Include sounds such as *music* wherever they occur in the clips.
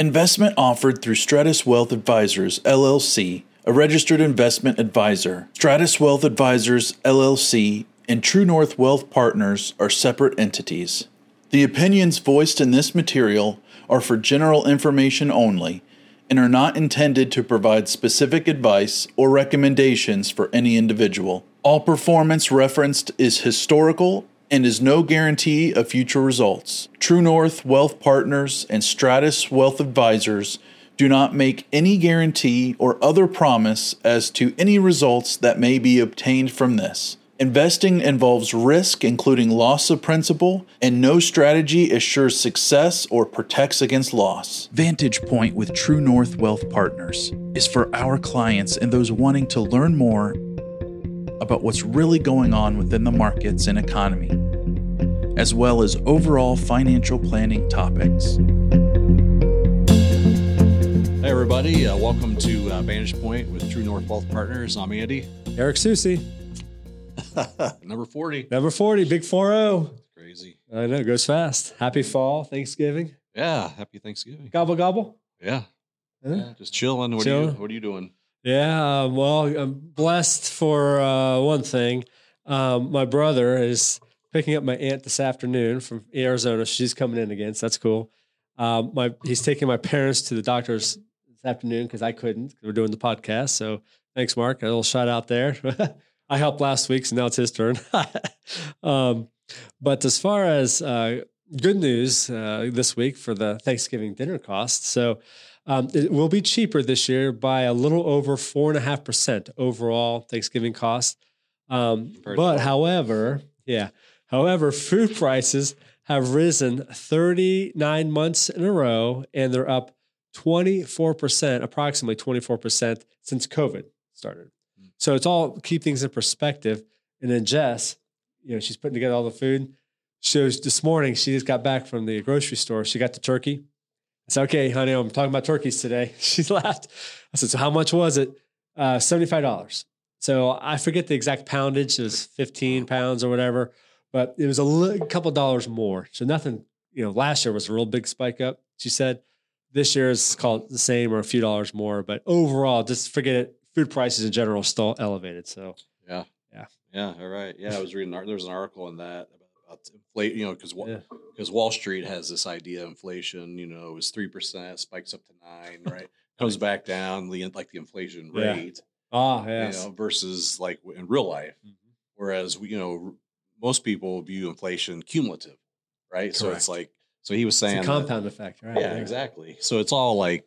Investment offered through Stratus Wealth Advisors, LLC, a registered investment advisor. Stratus Wealth Advisors, LLC, and True North Wealth Partners are separate entities. The opinions voiced in this material are for general information only and are not intended to provide specific advice or recommendations for any individual. All performance referenced is historical and is no guarantee of future results. True North Wealth Partners and Stratus Wealth Advisors do not make any guarantee or other promise as to any results that may be obtained from this. Investing involves risk, including loss of principal, and no strategy assures success or protects against loss. Vantage Point with True North Wealth Partners is for our clients and those wanting to learn more about what's really going on within the markets and economy, as well as overall financial planning topics. Hey, everybody. Uh, welcome to uh, Vantage Point with True North Wealth Partners. I'm Andy. Eric Susie, *laughs* Number 40. number 40, big 4 0. Crazy. I know, it goes fast. Happy fall, Thanksgiving. Yeah. Happy Thanksgiving. Gobble, gobble. Yeah. Huh? yeah. Just chilling. What, Are you, what are you doing? Yeah, um, well, I'm blessed for uh, one thing. Um, my brother is picking up my aunt this afternoon from Arizona. She's coming in again, so that's cool. Um, my he's taking my parents to the doctor's this afternoon because I couldn't. We're doing the podcast, so thanks, Mark. A little shout out there. *laughs* I helped last week, so now it's his turn. *laughs* um, but as far as uh, good news uh, this week for the Thanksgiving dinner cost, so um, it will be cheaper this year by a little over four and a half percent overall Thanksgiving cost. Um, but however, yeah, however, food prices have risen 39 months in a row, and they're up 24 percent, approximately 24 percent since COVID started. Hmm. So it's all keep things in perspective. And then Jess, you know, she's putting together all the food. She was this morning. She just got back from the grocery store. She got the turkey. I said, okay, honey, I'm talking about turkeys today. *laughs* She laughed. I said, so how much was it? Uh, $75. So I forget the exact poundage. It was 15 pounds or whatever, but it was a li- couple dollars more. So nothing, you know, last year was a real big spike up. She said this year is called the same or a few dollars more, but overall, just forget it. Food prices in general are still elevated. So Yeah. Yeah. Yeah. All right. Yeah. I was reading, there was an article on that about, inflate, you know, because Yeah. because Wall Street has this idea of inflation, you know, it was 3%, spikes up to nine, right? Comes back down, the, like the inflation Yeah. rate. ah, yes. you know, versus like in real life. Mhm. Whereas we, you know, most people view inflation cumulative, right? So it's like, so he was saying, a that- compound effect, right? yeah, exactly. So it's all like,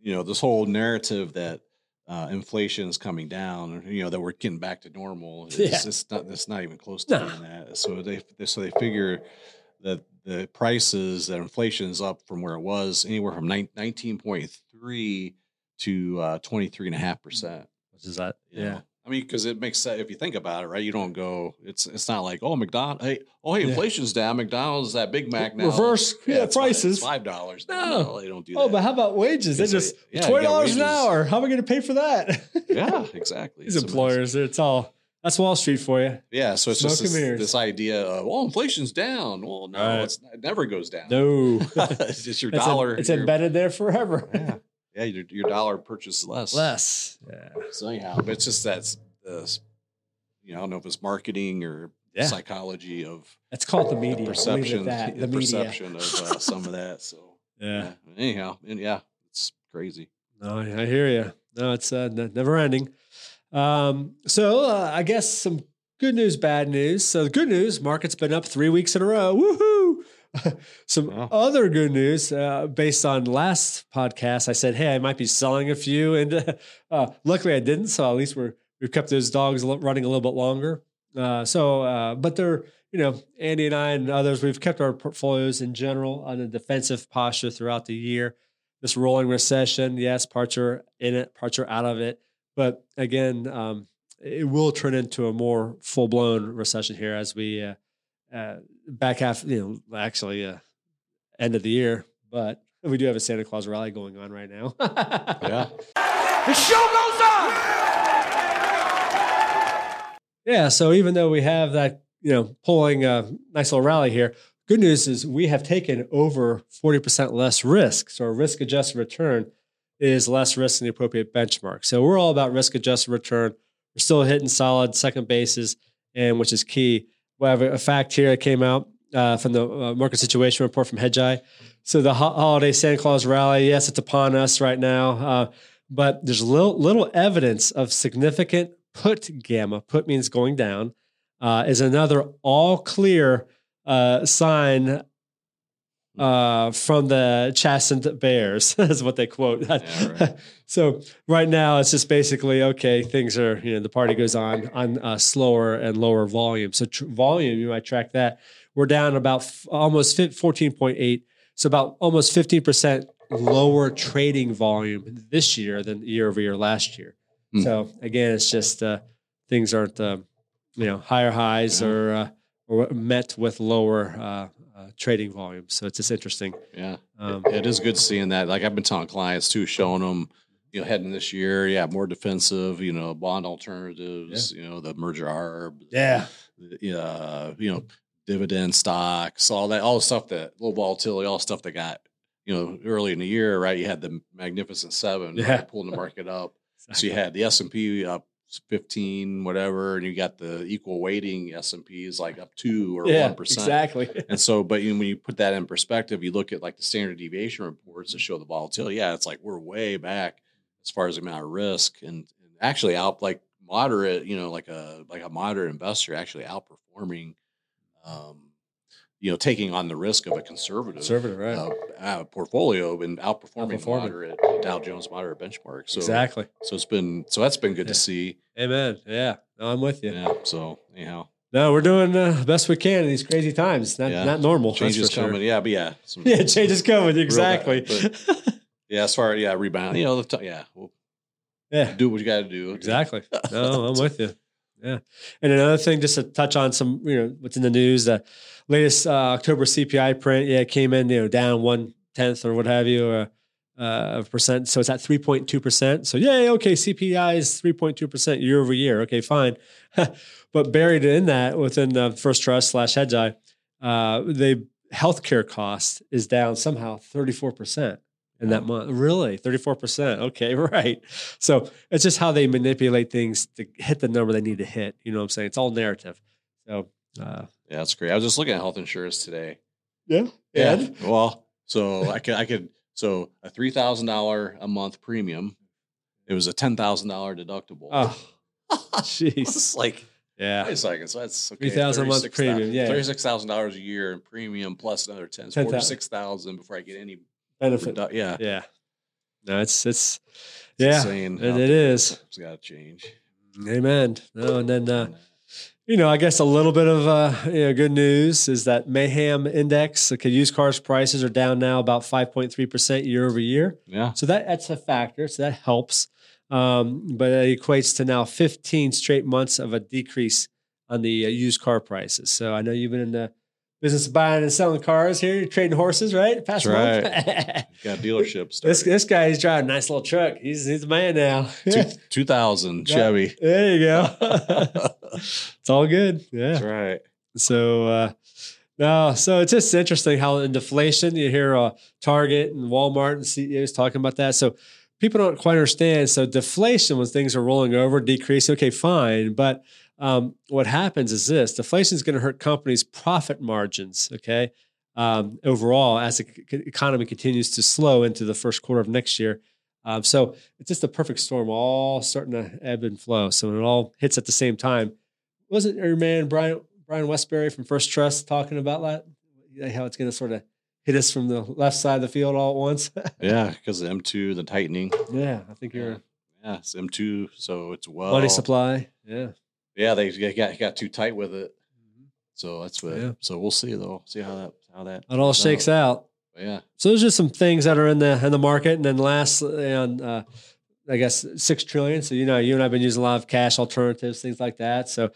you know, this whole narrative that uh, inflation is coming down, you know, that we're getting back to normal. *laughs* It's, Yeah. it's not, it's not even close to No. doing that. So they, so they figure that the prices that inflation is up from where it was anywhere from nine- 19.3 to uh, 23 and a half percent. Which is that? You Yeah. I mean, because it makes sense if you think about it, right? You don't go. It's it's not like oh McDonald. Hey, oh hey, Yeah. inflation's down. McDonald's that Big Mac now. Reverse yeah, it's prices. five dollars. No. they don't do oh, that. Oh, but how about wages? They just yeah, twenty dollars an hour. How am I going to pay for that? *laughs* yeah, exactly. These It's amazing. employers, it's all that's Wall Street for you. Yeah, so it's Smoke just this, this idea of well, inflation's down. Well, no, Right. it's it never goes down. No, *laughs* it's just your dollar. it's your- embedded there forever. Yeah, yeah, your, your dollar purchases less. Less. Yeah. So anyhow, but it's just that's the, you know, I don't know if it's marketing or Yeah. psychology of It's called the the media. At perception, that. the, The, media. perception of uh, some of that. So *laughs* Yeah. Anyhow, and yeah, it's crazy. No, I I hear you. No, it's uh, never ending. Um, so uh, I guess some good news, bad news. So the good news, market's been up three weeks in a row. Woohoo! *laughs* some Wow. other good news, uh, based on last podcast, I said, hey, I might be selling a few, and *laughs* uh, luckily I didn't. So at least we're we've kept those dogs running a little bit longer. Uh, so, uh, but they're you know Andy and I and others, we've kept our portfolios in general on a defensive posture throughout the year this rolling recession. Yes, parts are in it, parts are out of it. But again, um, it will turn into a more full blown recession here as we uh, uh, back half, you know, actually uh, end of the year. But we do have a Santa Claus rally going on right now. *laughs* Yeah. The show goes on. Yeah. So even though we have that, you know, pulling a nice little rally here, good news is we have taken over 40% less risk. So our risk adjusted return is less risk than the appropriate benchmark. So we're all about risk adjusted return. We're still hitting solid second bases, and which is key. We have a fact here that came out uh, from the uh, market situation report from Hedgeye. So the ho- holiday Santa Claus rally, yes, it's upon us right now, uh, but there's little little evidence of significant put gamma. Put means going down. Uh, is another all clear uh, sign uh, from the chastened bears, *laughs* is what they quote. Yeah, right. *laughs* so right now it's just basically okay. Things are you know the party goes on on uh, slower and lower volume. So tr- volume you might track that. We're down about f- almost fourteen point eight. So about almost fifteen percent lower trading volume this year than year over year last year. Hmm. So again, it's just uh, things aren't um, you know higher highs Yeah. or uh, or met with lower uh, trading volume. So it's just interesting. Yeah. Um, it is good seeing that. Like I've been telling clients too, showing them, you know, heading this year, yeah, more defensive, you know, bond alternatives, you know, the merger arb, yeah, uh, you know, dividend stocks, all that, all the stuff that low volatility, all stuff that got, you know, early in the year, right? You had the Magnificent Seven, right, pulling the market up. *laughs* So you had the S and P up fifteen, whatever, and you got the equal weighting S and P is like up two or yeah, one percent. exactly. And so, but you know, when you put that in perspective, you look at like the standard deviation reports that show the volatility. Yeah, it's like we're way back as far as the amount of risk, and, and actually out like moderate. You know, like a like a moderate investor actually outperforming. Um, you know, taking on the risk of a conservative, Conservative, right? uh, uh, portfolio and outperforming, Outperforming. moderate Dow Jones moderate benchmark. So, exactly. so it's been so that's been good Yeah. to see. Amen. Yeah. No, I'm with you. Yeah. So anyhow, No, we're doing uh, the best we can in these crazy times. Not Yeah. not normal. change that's is sure. coming. Yeah, but yeah, some- Yeah, change is coming. bad, Exactly. Yeah, as far yeah, rebound. You know, the t- yeah, we'll *laughs* yeah. do what you got to do. Exactly. *laughs* No, I'm with you. Yeah. And another thing, just to touch on some, you know, what's in the news, the latest uh, October CPI print, yeah, it came in, you know, down one tenth or what have you, or, uh, of percent. So it's at 3.2%. So, yay, okay, CPI is 3.2% year over year. Okay, fine. *laughs* but buried in that within the First Trust slash Hedgeye, uh, the healthcare cost is down somehow 34% in that month. Really? 34%. Okay, *laughs* right. So it's just how they manipulate things to hit the number they need to hit. You know what I'm saying? It's all narrative. So, uh, Yeah, that's great. I was just looking at health insurance today. yeah. Yeah. Well, so I could I could so a three thousand dollar a month premium. It was a ten thousand dollar deductible. Oh, *laughs* jeez. it's like Yeah. wait a second. So that's okay, 3,000 a month 36,000 premium, yeah. thirty six thousand dollars a year in premium plus another ten. So forty six thousand before I get any. Benefit. redu- yeah, Yeah. No, it's, it's, It's yeah, insane. it, it is. It's got to change. Amen. No, and then, uh, you know, I guess a little bit of uh, you know, good news is that Manheim Index, okay, used cars prices are down now about 5.3% year over year. yeah, So that that's a factor. So that helps. Um, but it equates to now 15 straight months of a decrease on the uh, used car prices. So I know you've been in the business buying and selling cars here. You're trading horses, right? Past That's month. *laughs* got dealerships. this this guy, he's driving a nice little truck. He's he's a man now. Two, *laughs* 2000 Chevy. there you go. *laughs* it's all good. Yeah. That's right. So uh, no, so it's just interesting how in deflation you hear uh, Target and Walmart and CEOs talking about that. So people don't quite understand. So deflation when things are rolling over, decreasing, okay, fine. But um, what happens is this: deflation is going to hurt companies' profit margins. Okay, um, overall as the c- economy continues to slow into the first quarter of next year. Um, so it's just a perfect storm, all starting to ebb and flow. So when it all hits at the same time, wasn't your man Brian Brian Wesbury from First Trust talking about that? How it's going to sort of hit us from the left side of the field all at once. *laughs* Yeah, because M2, the tightening. yeah, I think you're Yeah. It's M2, so it's well. money supply. Yeah, Yeah, they got got too tight with it. So that's what. Yeah. So we'll see though. See how that how that it all shakes out. But yeah, So there's just some things that are in the in the market, and then last, and uh, I guess six trillion. So you know, you and I've been using a lot of cash alternatives, things like that. So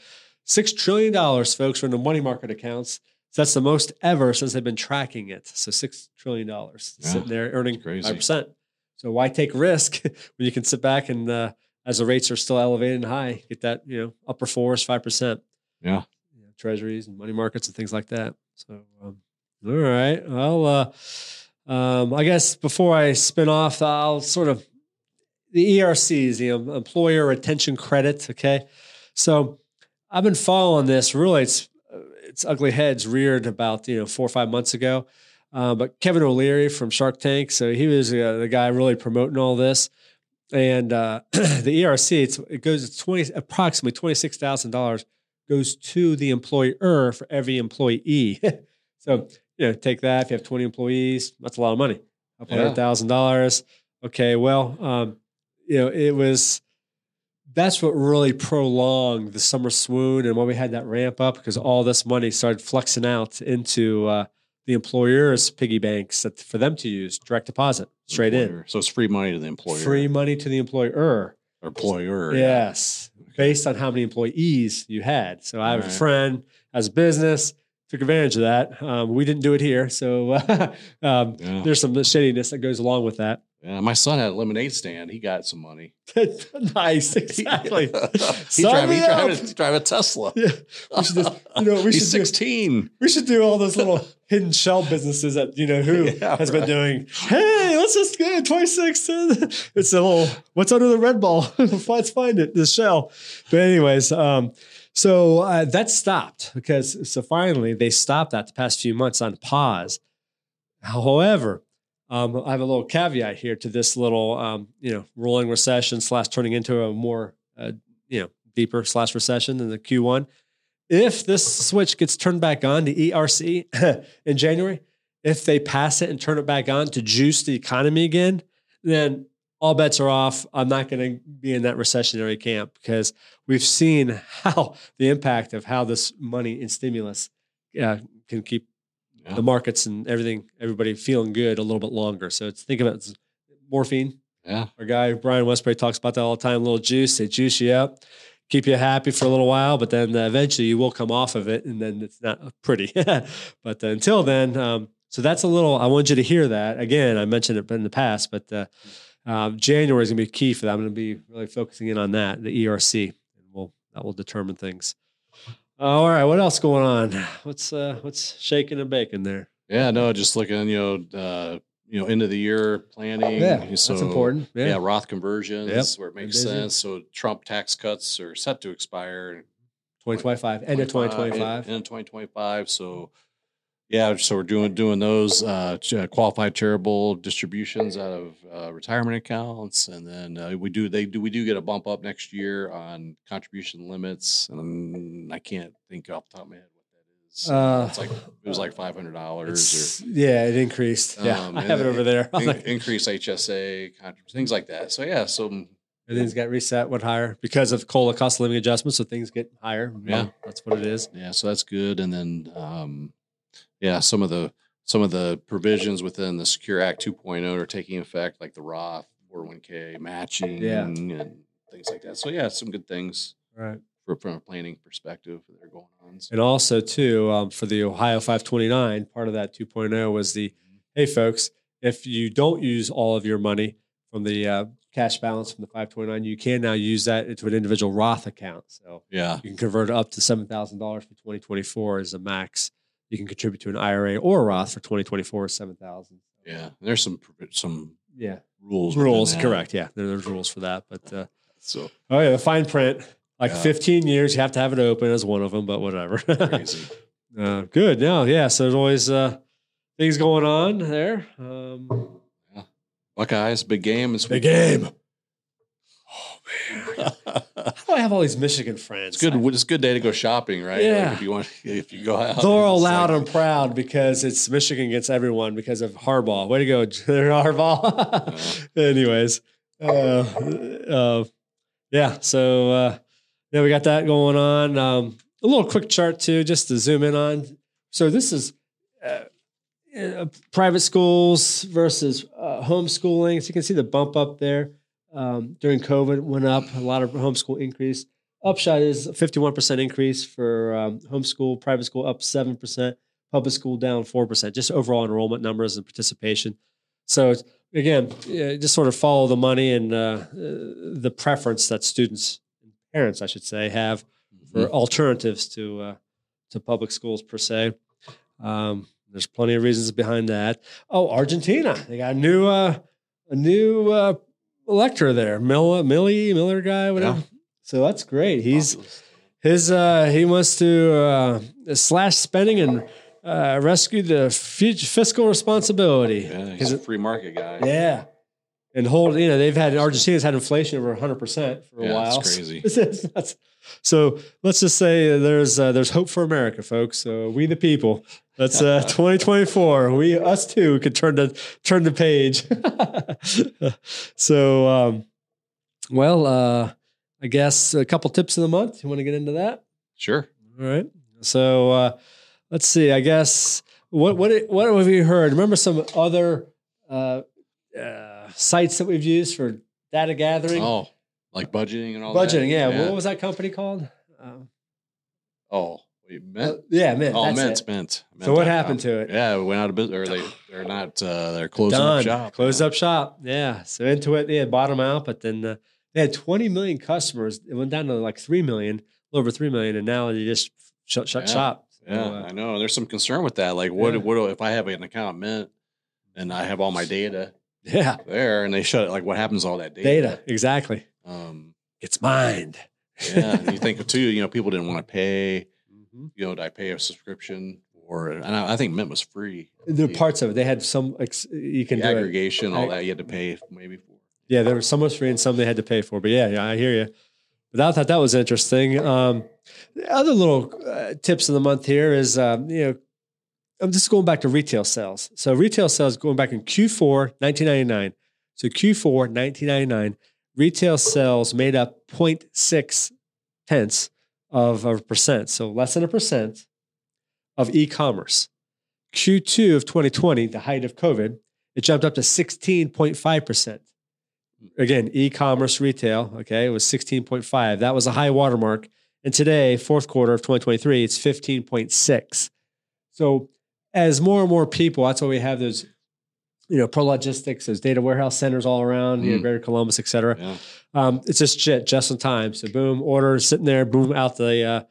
six trillion dollars, folks, are in the money market accounts. So that's the most ever since they've been tracking it. So six trillion dollars Yeah, sitting there earning crazy. five percent. So why take risk *laughs* when you can sit back and uh, as the rates are still elevated and high, get that you know upper fours, five percent. Yeah. you know, treasuries and money markets and things like that. So um, All right. Well, uh, um, I guess before I spin off, I'll sort of the ERCs, the Employer Retention Credit. Okay, so I've been following this. Really, it's it's ugly heads reared about you know four or five months ago. Uh, but Kevin O'Leary from Shark Tank, so he was uh, the guy really promoting all this. And uh, *clears throat* the ERC, it goes to twenty approximately twenty six thousand dollars goes to the employer for every employee. *laughs* so you know, take that. If you have 20 employees, that's a lot of money. Hundred thousand yeah. dollars. Okay, well, um, you know, it was that's what really prolonged the summer swoon and when we had that ramp up because all this money started flexing out into uh, the employer's piggy banks that, for them to use direct deposit straight employer. in. So it's free money to the employer. Free money to the employer. Employer. Yes, yeah. based on how many employees you had. So I have right. a friend as a business took advantage of that. Um, we didn't do it here, so *laughs* um, yeah. there's some shadiness that goes along with that. Yeah, my son had a lemonade stand. He got some money. nice, exactly. he drive, he drive, a, drive a Tesla. *laughs* Yeah. We should just, you know, we *laughs* He's should 16. Do, we should do all those little *laughs* hidden shell businesses that you know who yeah, has right. been doing. Hey, let's just get 26. It's a little what's under the red ball. let's find it. The shell. But anyways, um, so uh, that stopped because so finally they stopped that the past few months on pause. However, um, I have a little caveat here to this little, um, you know, rolling recession slash turning into a more, uh, you know, deeper slash recession than the Q1. If this switch gets turned back on to ERC *laughs* in January, if they pass it and turn it back on to juice the economy again, then all bets are off. I'm not going to be in that recessionary camp because we've seen *laughs* how the impact of how this money and stimulus uh, can keep yeah. the markets and everything, everybody feeling good a little bit longer. So it's think of it morphine. Yeah. Our guy Brian Wesbury talks about that all the time. A little juice, they juice you up, keep you happy for a little while, but then uh, eventually you will come off of it, and then it's not pretty. *laughs* but uh, until then, um, so that's a little. I want you to hear that again. I mentioned it in the past, but uh, um, January is going to be key for that. I'm going to be really focusing in on that, the ERC, and we'll that will determine things. All right, what else going on? What's uh, what's shaking and baking there? Yeah, no, just looking, you know, uh, you know, end of the year planning. Yeah, so, that's important. Yeah. yeah Roth conversions yep. where it makes sense. So Trump tax cuts are set to expire 2025, end of 2025. End of 2025. So yeah, so we're doing doing those uh, qualified charitable distributions out of uh, retirement accounts, and then uh, we do they do we do get a bump up next year on contribution limits, and I can't think off the top of my head what that is. Uh, it's like it was like five hundred dollars. Yeah, it increased. Yeah, um, I have it over there. *laughs* In, increase HSA things like that. So yeah, so and things got reset, went higher because of COLA cost of living adjustments. So things get higher. Yeah, that's what it is. Yeah, so that's good. And then um, yeah, some of the some of the provisions within the Secure Act 2.0 are taking effect, like the Roth 401k matching yeah. and things like that. So yeah, some good things right for, from a planning perspective that are going on. So. And also too um, for the Ohio 529, part of that 2.0 was the mm-hmm. hey folks, if you don't use all of your money from the uh, cash balance from the 529, you can now use that into an individual Roth account. So yeah, you can convert up to seven thousand dollars for 2024 as a max you can contribute to an IRA or a Roth for 2024 seven thousand. Yeah, there's some some yeah rules. Rules, correct? Yeah, there, there's rules for that. But uh, so oh yeah, the fine print. Like yeah. 15 years, you have to have it open as one of them, but whatever. *laughs* Uh, good. Now, yeah. So there's always uh, things going on there. Um, yeah. Buckeyes, big game. It's big game. Oh man, *laughs* do I have all these Michigan friends? It's good. It's a good day to go shopping, right? Yeah. Like if you want, if you go out, they're all loud like, and proud because it's Michigan against everyone because of Harbaugh. Way to go, *laughs* Harbaugh. uh, *laughs* Anyways, uh, uh, yeah. So uh, yeah, we got that going on. Um, a little quick chart too, just to zoom in on. So this is. Uh, uh, private schools versus homeschooling. So you can see the bump up there um, during COVID went up. A lot of homeschool increase. Upshot is 51% increase for um, homeschool, private school up 7%, public school down 4%, just overall enrollment numbers and participation. So, again, just sort of follow the money and uh, the preference that students, parents, I should say, have for mm-hmm. alternatives to, uh, to public schools per se. Um, There's plenty of reasons behind that. Oh, Argentina. They got a new uh a new elector there. Miller Millie Miller guy, whatever. Yeah. So that's great. He's his uh he wants to uh slash spending and uh rescue the fut- fiscal responsibility. yeah, he's a free market guy. Yeah. And hold, you know, they've had Argentina's had inflation over 100% for a Yeah, while. it's crazy. *laughs* Nuts. so let's just say there's uh, there's hope for America, folks. So we the people. That's uh, *laughs* 2024. We us too could turn the turn the page. *laughs* so um, well, uh, I guess a couple tips of the month. You want to get into that? Sure. All right. So uh, let's see. I guess what what what have you heard? Remember some other uh, uh, sites that we've used for data gathering, Oh, like budgeting and all that. budgeting. Yeah. What was that company called? Um, Oh, Mint. uh, yeah, Mint. oh, that's Mint, it. Mint. So what happened to it? Yeah, it went out of business, or they *sighs* they're not. Uh, they're closing Done. up shop. Closed up shop. Yeah. So Intuit, had bottom out, but then uh, they had 20 million customers. It went down to like 3 million, a little over 3 million, and now they just shut, shut Yeah. shop. So, Yeah, uh, I know. There's some concern with that. Like, what Yeah. what if I have an account Mint and I have all my data yeah. there, and they shut it? Like, what happens to all that data? Data. Exactly. Um, It's mined. yeah, you think *laughs* too. You know, people didn't want to pay. Mhm. You know, did I pay a subscription? Or and I, I think Mint was free. The parts of it, they had some, ex- you can do it. aggregation, all that you had to pay maybe for. Yeah, there was some was free and some they had to pay for. But yeah, yeah, I hear you. But I thought that was interesting. Um, the other little uh, tips of the month here is, um, you know, I'm just going back to retail sales. So retail sales going back in Q4 1999. So Q4 1999, retail sales made up 0.6 tenths of a percent. So less than a percent of e-commerce. Q2 of 2020, the height of COVID, it jumped up to 16.5 percent again, e-commerce retail, okay, it was 16.5. That was a high watermark. And today, fourth quarter of 2023, it's 15.6. So as more and more people, that's why we have those, you know, pro logistics, those data warehouse centers all around, you know, Mm. Greater Columbus, et cetera. Yeah, Um, it's just shit, just in time. So boom, order sitting there, boom, out the uh,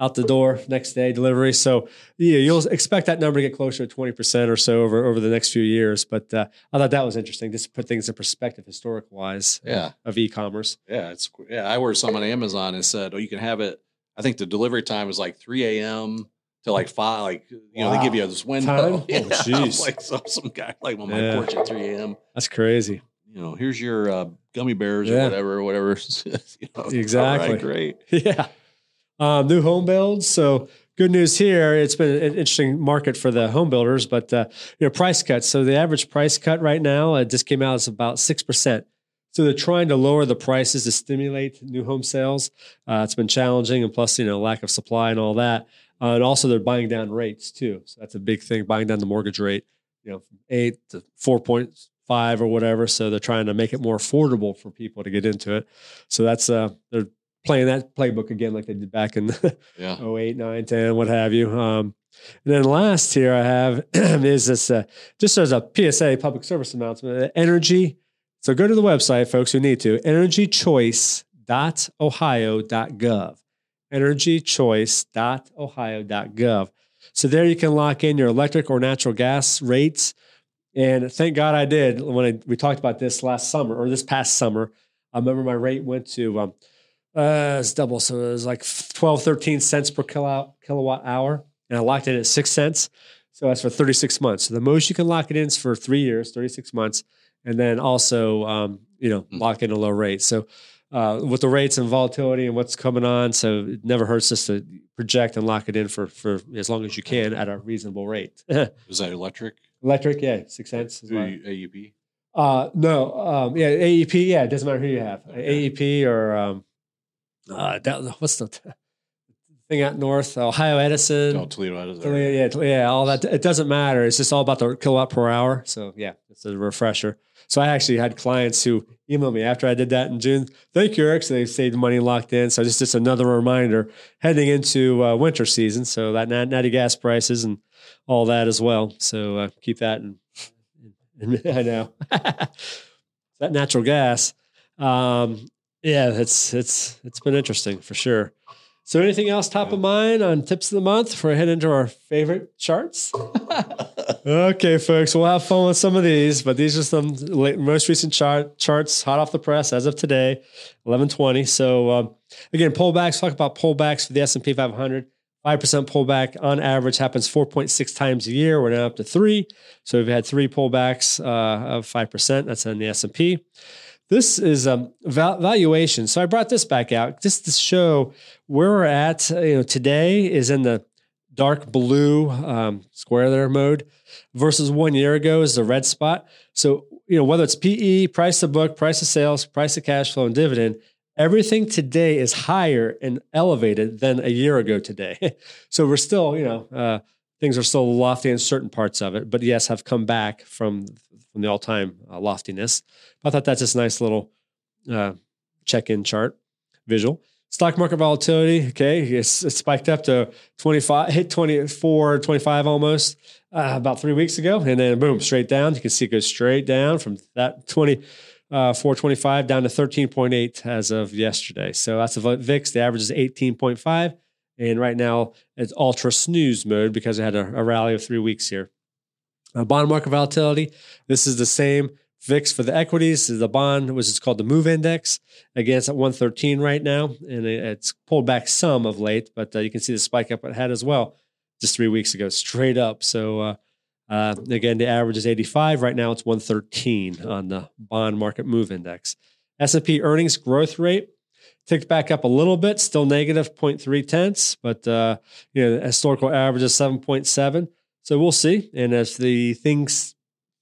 out the door next day delivery. So yeah, you'll expect that number to get closer to twenty percent or so over over the next few years. But uh, I thought that was interesting, just to put things in perspective, historic wise, yeah, of e-commerce. yeah. It's yeah. I ordered some on Amazon and said, "Oh, you can have it." I think the delivery time is like 3 a.m. to like five. Like you know, they give you this window. Time? *laughs* Oh, jeez. like some some guy like on my Yeah. porch at 3 a.m. That's crazy. You know, here's your uh, gummy bears Yeah. or whatever, whatever. *laughs* you know, Exactly. right, great. *laughs* Yeah. Um, new home builds. So good news here. It's been an interesting market for the home builders, but uh, you know, price cuts. So the average price cut right now uh, just came out is about six percent. So they're trying to lower the prices to stimulate new home sales. Uh, it's been challenging, and plus, you know, lack of supply and all that. Uh, and also, they're buying down rates too. So that's a big thing, buying down the mortgage rate, you know, from eight to four point five or whatever. So they're trying to make it more affordable for people to get into it. So that's uh, they're playing that playbook again, like they did back in *laughs* Yeah. 08, 9, 10, what have you. Um, and then last here I have *clears throat* is this uh, just as a PSA public service announcement, uh, energy. So go to the website, folks who need to, energychoice.ohio.gov. Energychoice.ohio.gov. So there you can lock in your electric or natural gas rates. And thank God I did when I, we talked about this last summer or this past summer. I remember my rate went to um, uh, it's double. So it was like 12, 13 cents per kilowatt, kilowatt hour. And I locked it at six cents. So that's for 36 months. So the most you can lock it in is for three years, 36 months. And then also, um, you know, Hmm. lock in a low rate. So uh, with the rates and volatility and what's coming on, so it never hurts us to project and lock it in for, for as long as you can at a reasonable rate. *laughs* Is that electric? Electric, yeah, six cents. Through what- AUP? uh, no, um, yeah, AEP, yeah, it doesn't matter who you have, Okay. AEP or um, uh, that, what's the thing out north, Ohio Edison. Oh, Toledo. of Oh, yeah, yeah, yeah, all that. It doesn't matter. It's just all about the kilowatt per hour. So yeah, it's a refresher. So I actually had clients who emailed me after I did that in June. Thank you, Eric. So they saved money locked in. So just just another reminder heading into uh, winter season. So that nat- natty gas prices and all that as well. So uh, keep that in. in *laughs* I know that natural gas. Um, yeah, it's it's it's been interesting for sure. So anything else top of mind on tips of the month before I head into our favorite charts? *laughs* Okay, folks, we'll have fun with some of these, but these are some late, most recent chart, charts hot off the press as of today, eleven twenty. So um, again, pullbacks. Talk about pullbacks for the S and P 500. Five percent pullback on average happens four point six times a year. We're now up to three, so we've had three pullbacks uh, of five percent. That's on the S and P. This is val- valuation. So I brought this back out just to show where we're at. You know, today is in the dark blue um, square there mode versus one year ago is the red spot. So, you know, whether it's PE, price to book, price of sales, price of cash flow, and dividend, everything today is higher and elevated than a year ago today. *laughs* so we're still, you know, uh, things are still lofty in certain parts of it, but yes, have come back from from the all time uh, loftiness. I thought that's just a nice little uh, check in chart visual. Stock market volatility, okay, it's, spiked up to 25, hit 24, 25 almost uh, about three weeks ago, and then boom, straight down. You can see it goes straight down from that 20, uh, 425 down to 13.8 as of yesterday. So that's the VIX. The average is 18.5. And right now it's ultra snooze mode because it had a, a rally of three weeks here. Uh, bond market volatility. This is the same VIX for the equities. Is The bond, which is called the MOVE Index. Again, it's at 113 right now, and it's pulled back some of late, but uh, you can see the spike up it had as well just three weeks ago, straight up. So uh, uh, again, the average is 85 right now. It's 113 on the bond market MOVE Index. S&P earnings growth rate ticked back up a little bit, still negative 0.3 tenths, but uh, you know, the historical average is 7.7. So we'll see. And as the things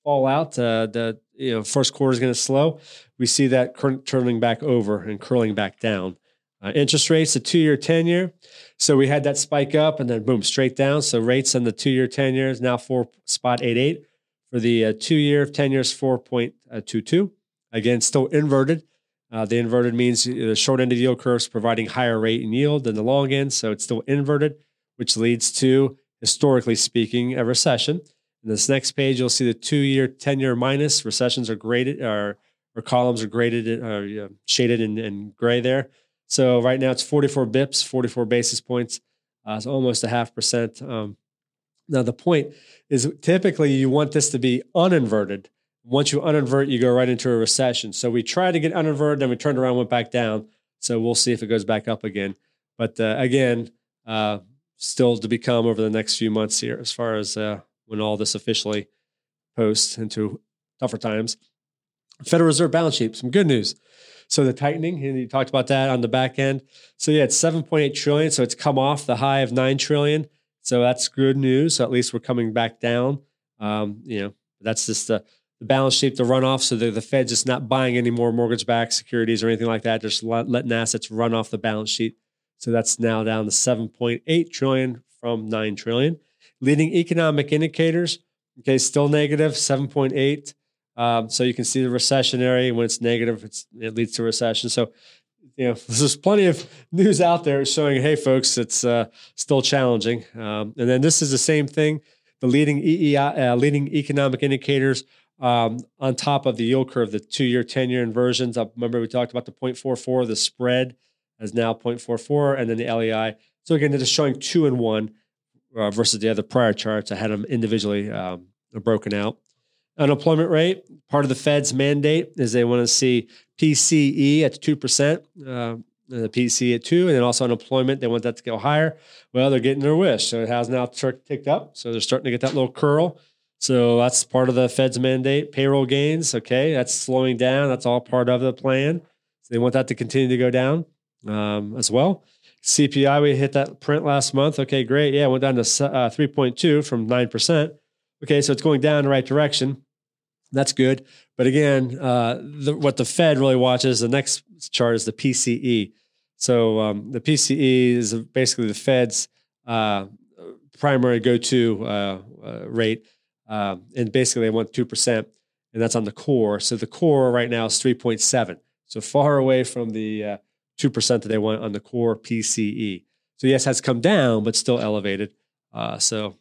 fall out, uh, the you know first quarter is going to slow. We see that turning back over and curling back down. Uh, interest rates, the two-year, ten-year. So we had that spike up and then boom, straight down. So rates on the two-year, ten years now four spot eight eight for the uh, two-year, ten years four point uh, two two. Again, still inverted. Uh, the inverted means the short end of the yield curve is providing higher rate and yield than the long end, so it's still inverted, which leads to, historically speaking, a recession. In this next page, you'll see the two-year, ten-year minus recessions are graded, or, or columns are graded, or uh, shaded in, in, gray there. So right now it's 44 bips, 44 basis points. Uh, it's almost a half percent. Um, now the point is typically you want this to be uninverted. Once you uninvert, you go right into a recession. So we tried to get uninverted, then we turned around, went back down. So we'll see if it goes back up again. But uh, again, uh, still to become over the next few months here as far as uh, when all this officially posts into tougher times. Federal Reserve balance sheet, some good news. So the tightening, and you talked about that on the back end. So yeah, it's 7.8 trillion. So it's come off the high of 9 trillion. So that's good news. So at least we're coming back down. Um, you know, that's just the, the balance sheet, the runoff. So the, the Fed's just not buying any more mortgage backed securities or anything like that, just letting assets run off the balance sheet. So that's now down to 7.8 trillion from 9 trillion. Leading economic indicators, okay, still negative, 7.8. Um, so you can see the recessionary when it's negative, it's, it leads to recession. So, you know, *laughs* there's plenty of news out there showing, hey, folks, it's uh, still challenging. Um, and then this is the same thing. The leading EEI, uh, leading economic indicators um, on top of the yield curve, the two-year, ten-year inversions. I remember we talked about the 0.44. The spread is now 0.44, and then the LEI. So again, they're just showing two and one uh, versus the other prior charts. I had them individually um, broken out. Unemployment rate, part of the Fed's mandate is they want to see PCE at 2%, uh, the PCE at 2 and then also unemployment, they want that to go higher. Well, they're getting their wish. So it has now ticked up. So they're starting to get that little curl. So that's part of the Fed's mandate. Payroll gains, okay, that's slowing down. That's all part of the plan. So they want that to continue to go down um, as well. CPI, we hit that print last month. Okay, great. Yeah, went down to uh, 3.2 from 9%. Okay, so it's going down the right direction. That's good. But again, uh, the, what the Fed really watches, the next chart is the PCE. So um, the PCE is basically the Fed's uh, primary go to uh, uh, rate. Um, and basically, they want 2%, and that's on the core. So the core right now is 3.7. So far away from the uh, 2% that they want on the core PCE. So yes, has come down, but still elevated. Uh, so,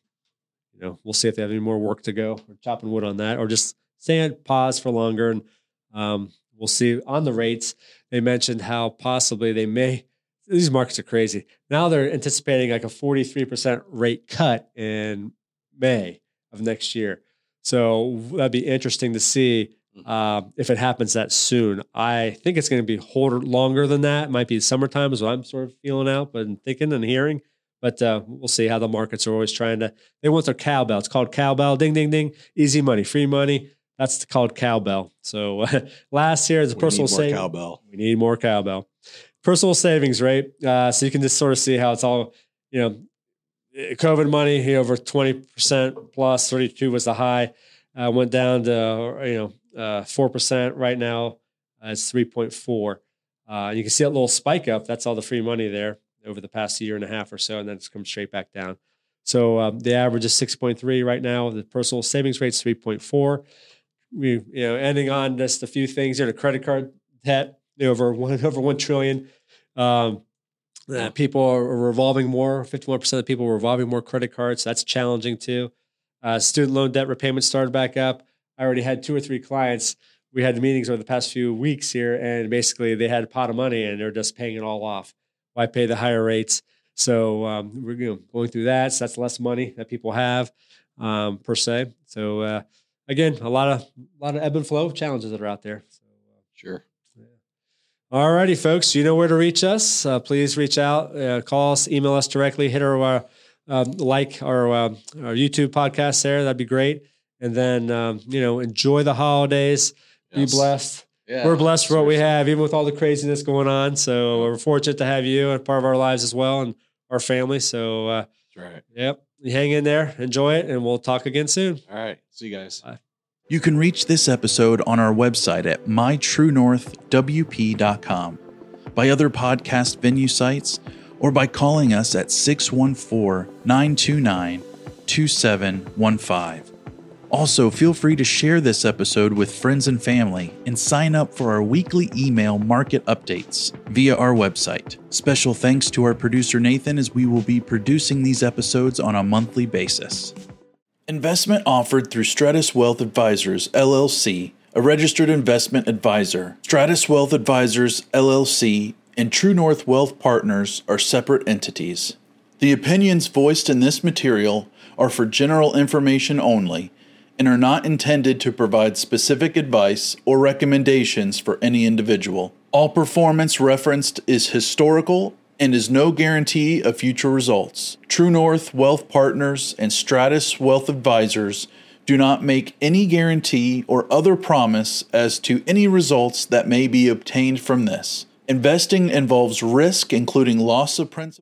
you know, we'll see if they have any more work to go or chopping wood on that or just stay on pause for longer. And um, we'll see on the rates. They mentioned how possibly they may, these markets are crazy. Now they're anticipating like a 43% rate cut in May. of next year. So that'd be interesting to see uh, if it happens that soon. I think it's going to be hold longer than that. It might be summertime is what I'm sort of feeling out, but thinking and hearing. But uh, we'll see how the markets are always trying to. They want their cowbell. It's called cowbell. Ding, ding, ding. Easy money, free money. That's called cowbell. So uh, *laughs* last year, the We personal need more savings. cowbell. We need more cowbell. Personal savings rate. Uh, so you can just sort of see how it's all, you know, COVID money here over 20% plus, 32 was the high. Uh, went down to, you know, uh, 4% right now. Uh, it's 3.4. Uh, you can see that little spike up. That's all the free money there over the past year and a half or so. And then it's come straight back down. So um, the average is 6.3 right now. The personal savings rate is 3.4. We, you know, ending on just a few things here. The credit card debt over one *laughs* over one trillion. Um, uh, people are revolving more. Fifty-one percent of people are revolving more credit cards. That's challenging too. Uh, student loan debt repayment started back up. I already had two or three clients. We had meetings over the past few weeks here, and basically they had a pot of money and they're just paying it all off. Why pay the higher rates? So um, we're you know, going through that. So that's less money that people have um, per se. So uh, again, a lot of a lot of ebb and flow challenges that are out there. So, uh, Sure. all righty, folks. You know where to reach us. Uh, please reach out, uh, call us, email us directly, hit our uh, um, like our uh, our YouTube podcast there. That'd be great. And then um, you know, enjoy the holidays. Yes. Be blessed. Yeah, We're blessed for what we have, even with all the craziness going on. So we're fortunate to have you and part of our lives as well, and our family. So uh, That's right. yep, you hang in there, enjoy it, and we'll talk again soon. All right. See you guys. You can reach this episode on our website at mytruenorthwp.com, by other podcast venue sites, or by calling us at 614 929 2715. Also, feel free to share this episode with friends and family and sign up for our weekly email market updates via our website. Special thanks to our producer Nathan as we will be producing these episodes on a monthly basis. Investment offered through Stratus Wealth Advisors, LLC, a registered investment advisor. Stratus Wealth Advisors, LLC, and True North Wealth Partners are separate entities. The opinions voiced in this material are for general information only and are not intended to provide specific advice or recommendations for any individual. All performance referenced is historical and is no guarantee of future results. True North Wealth Partners and Stratus Wealth Advisors do not make any guarantee or other promise as to any results that may be obtained from this. Investing involves risk, including loss of principal.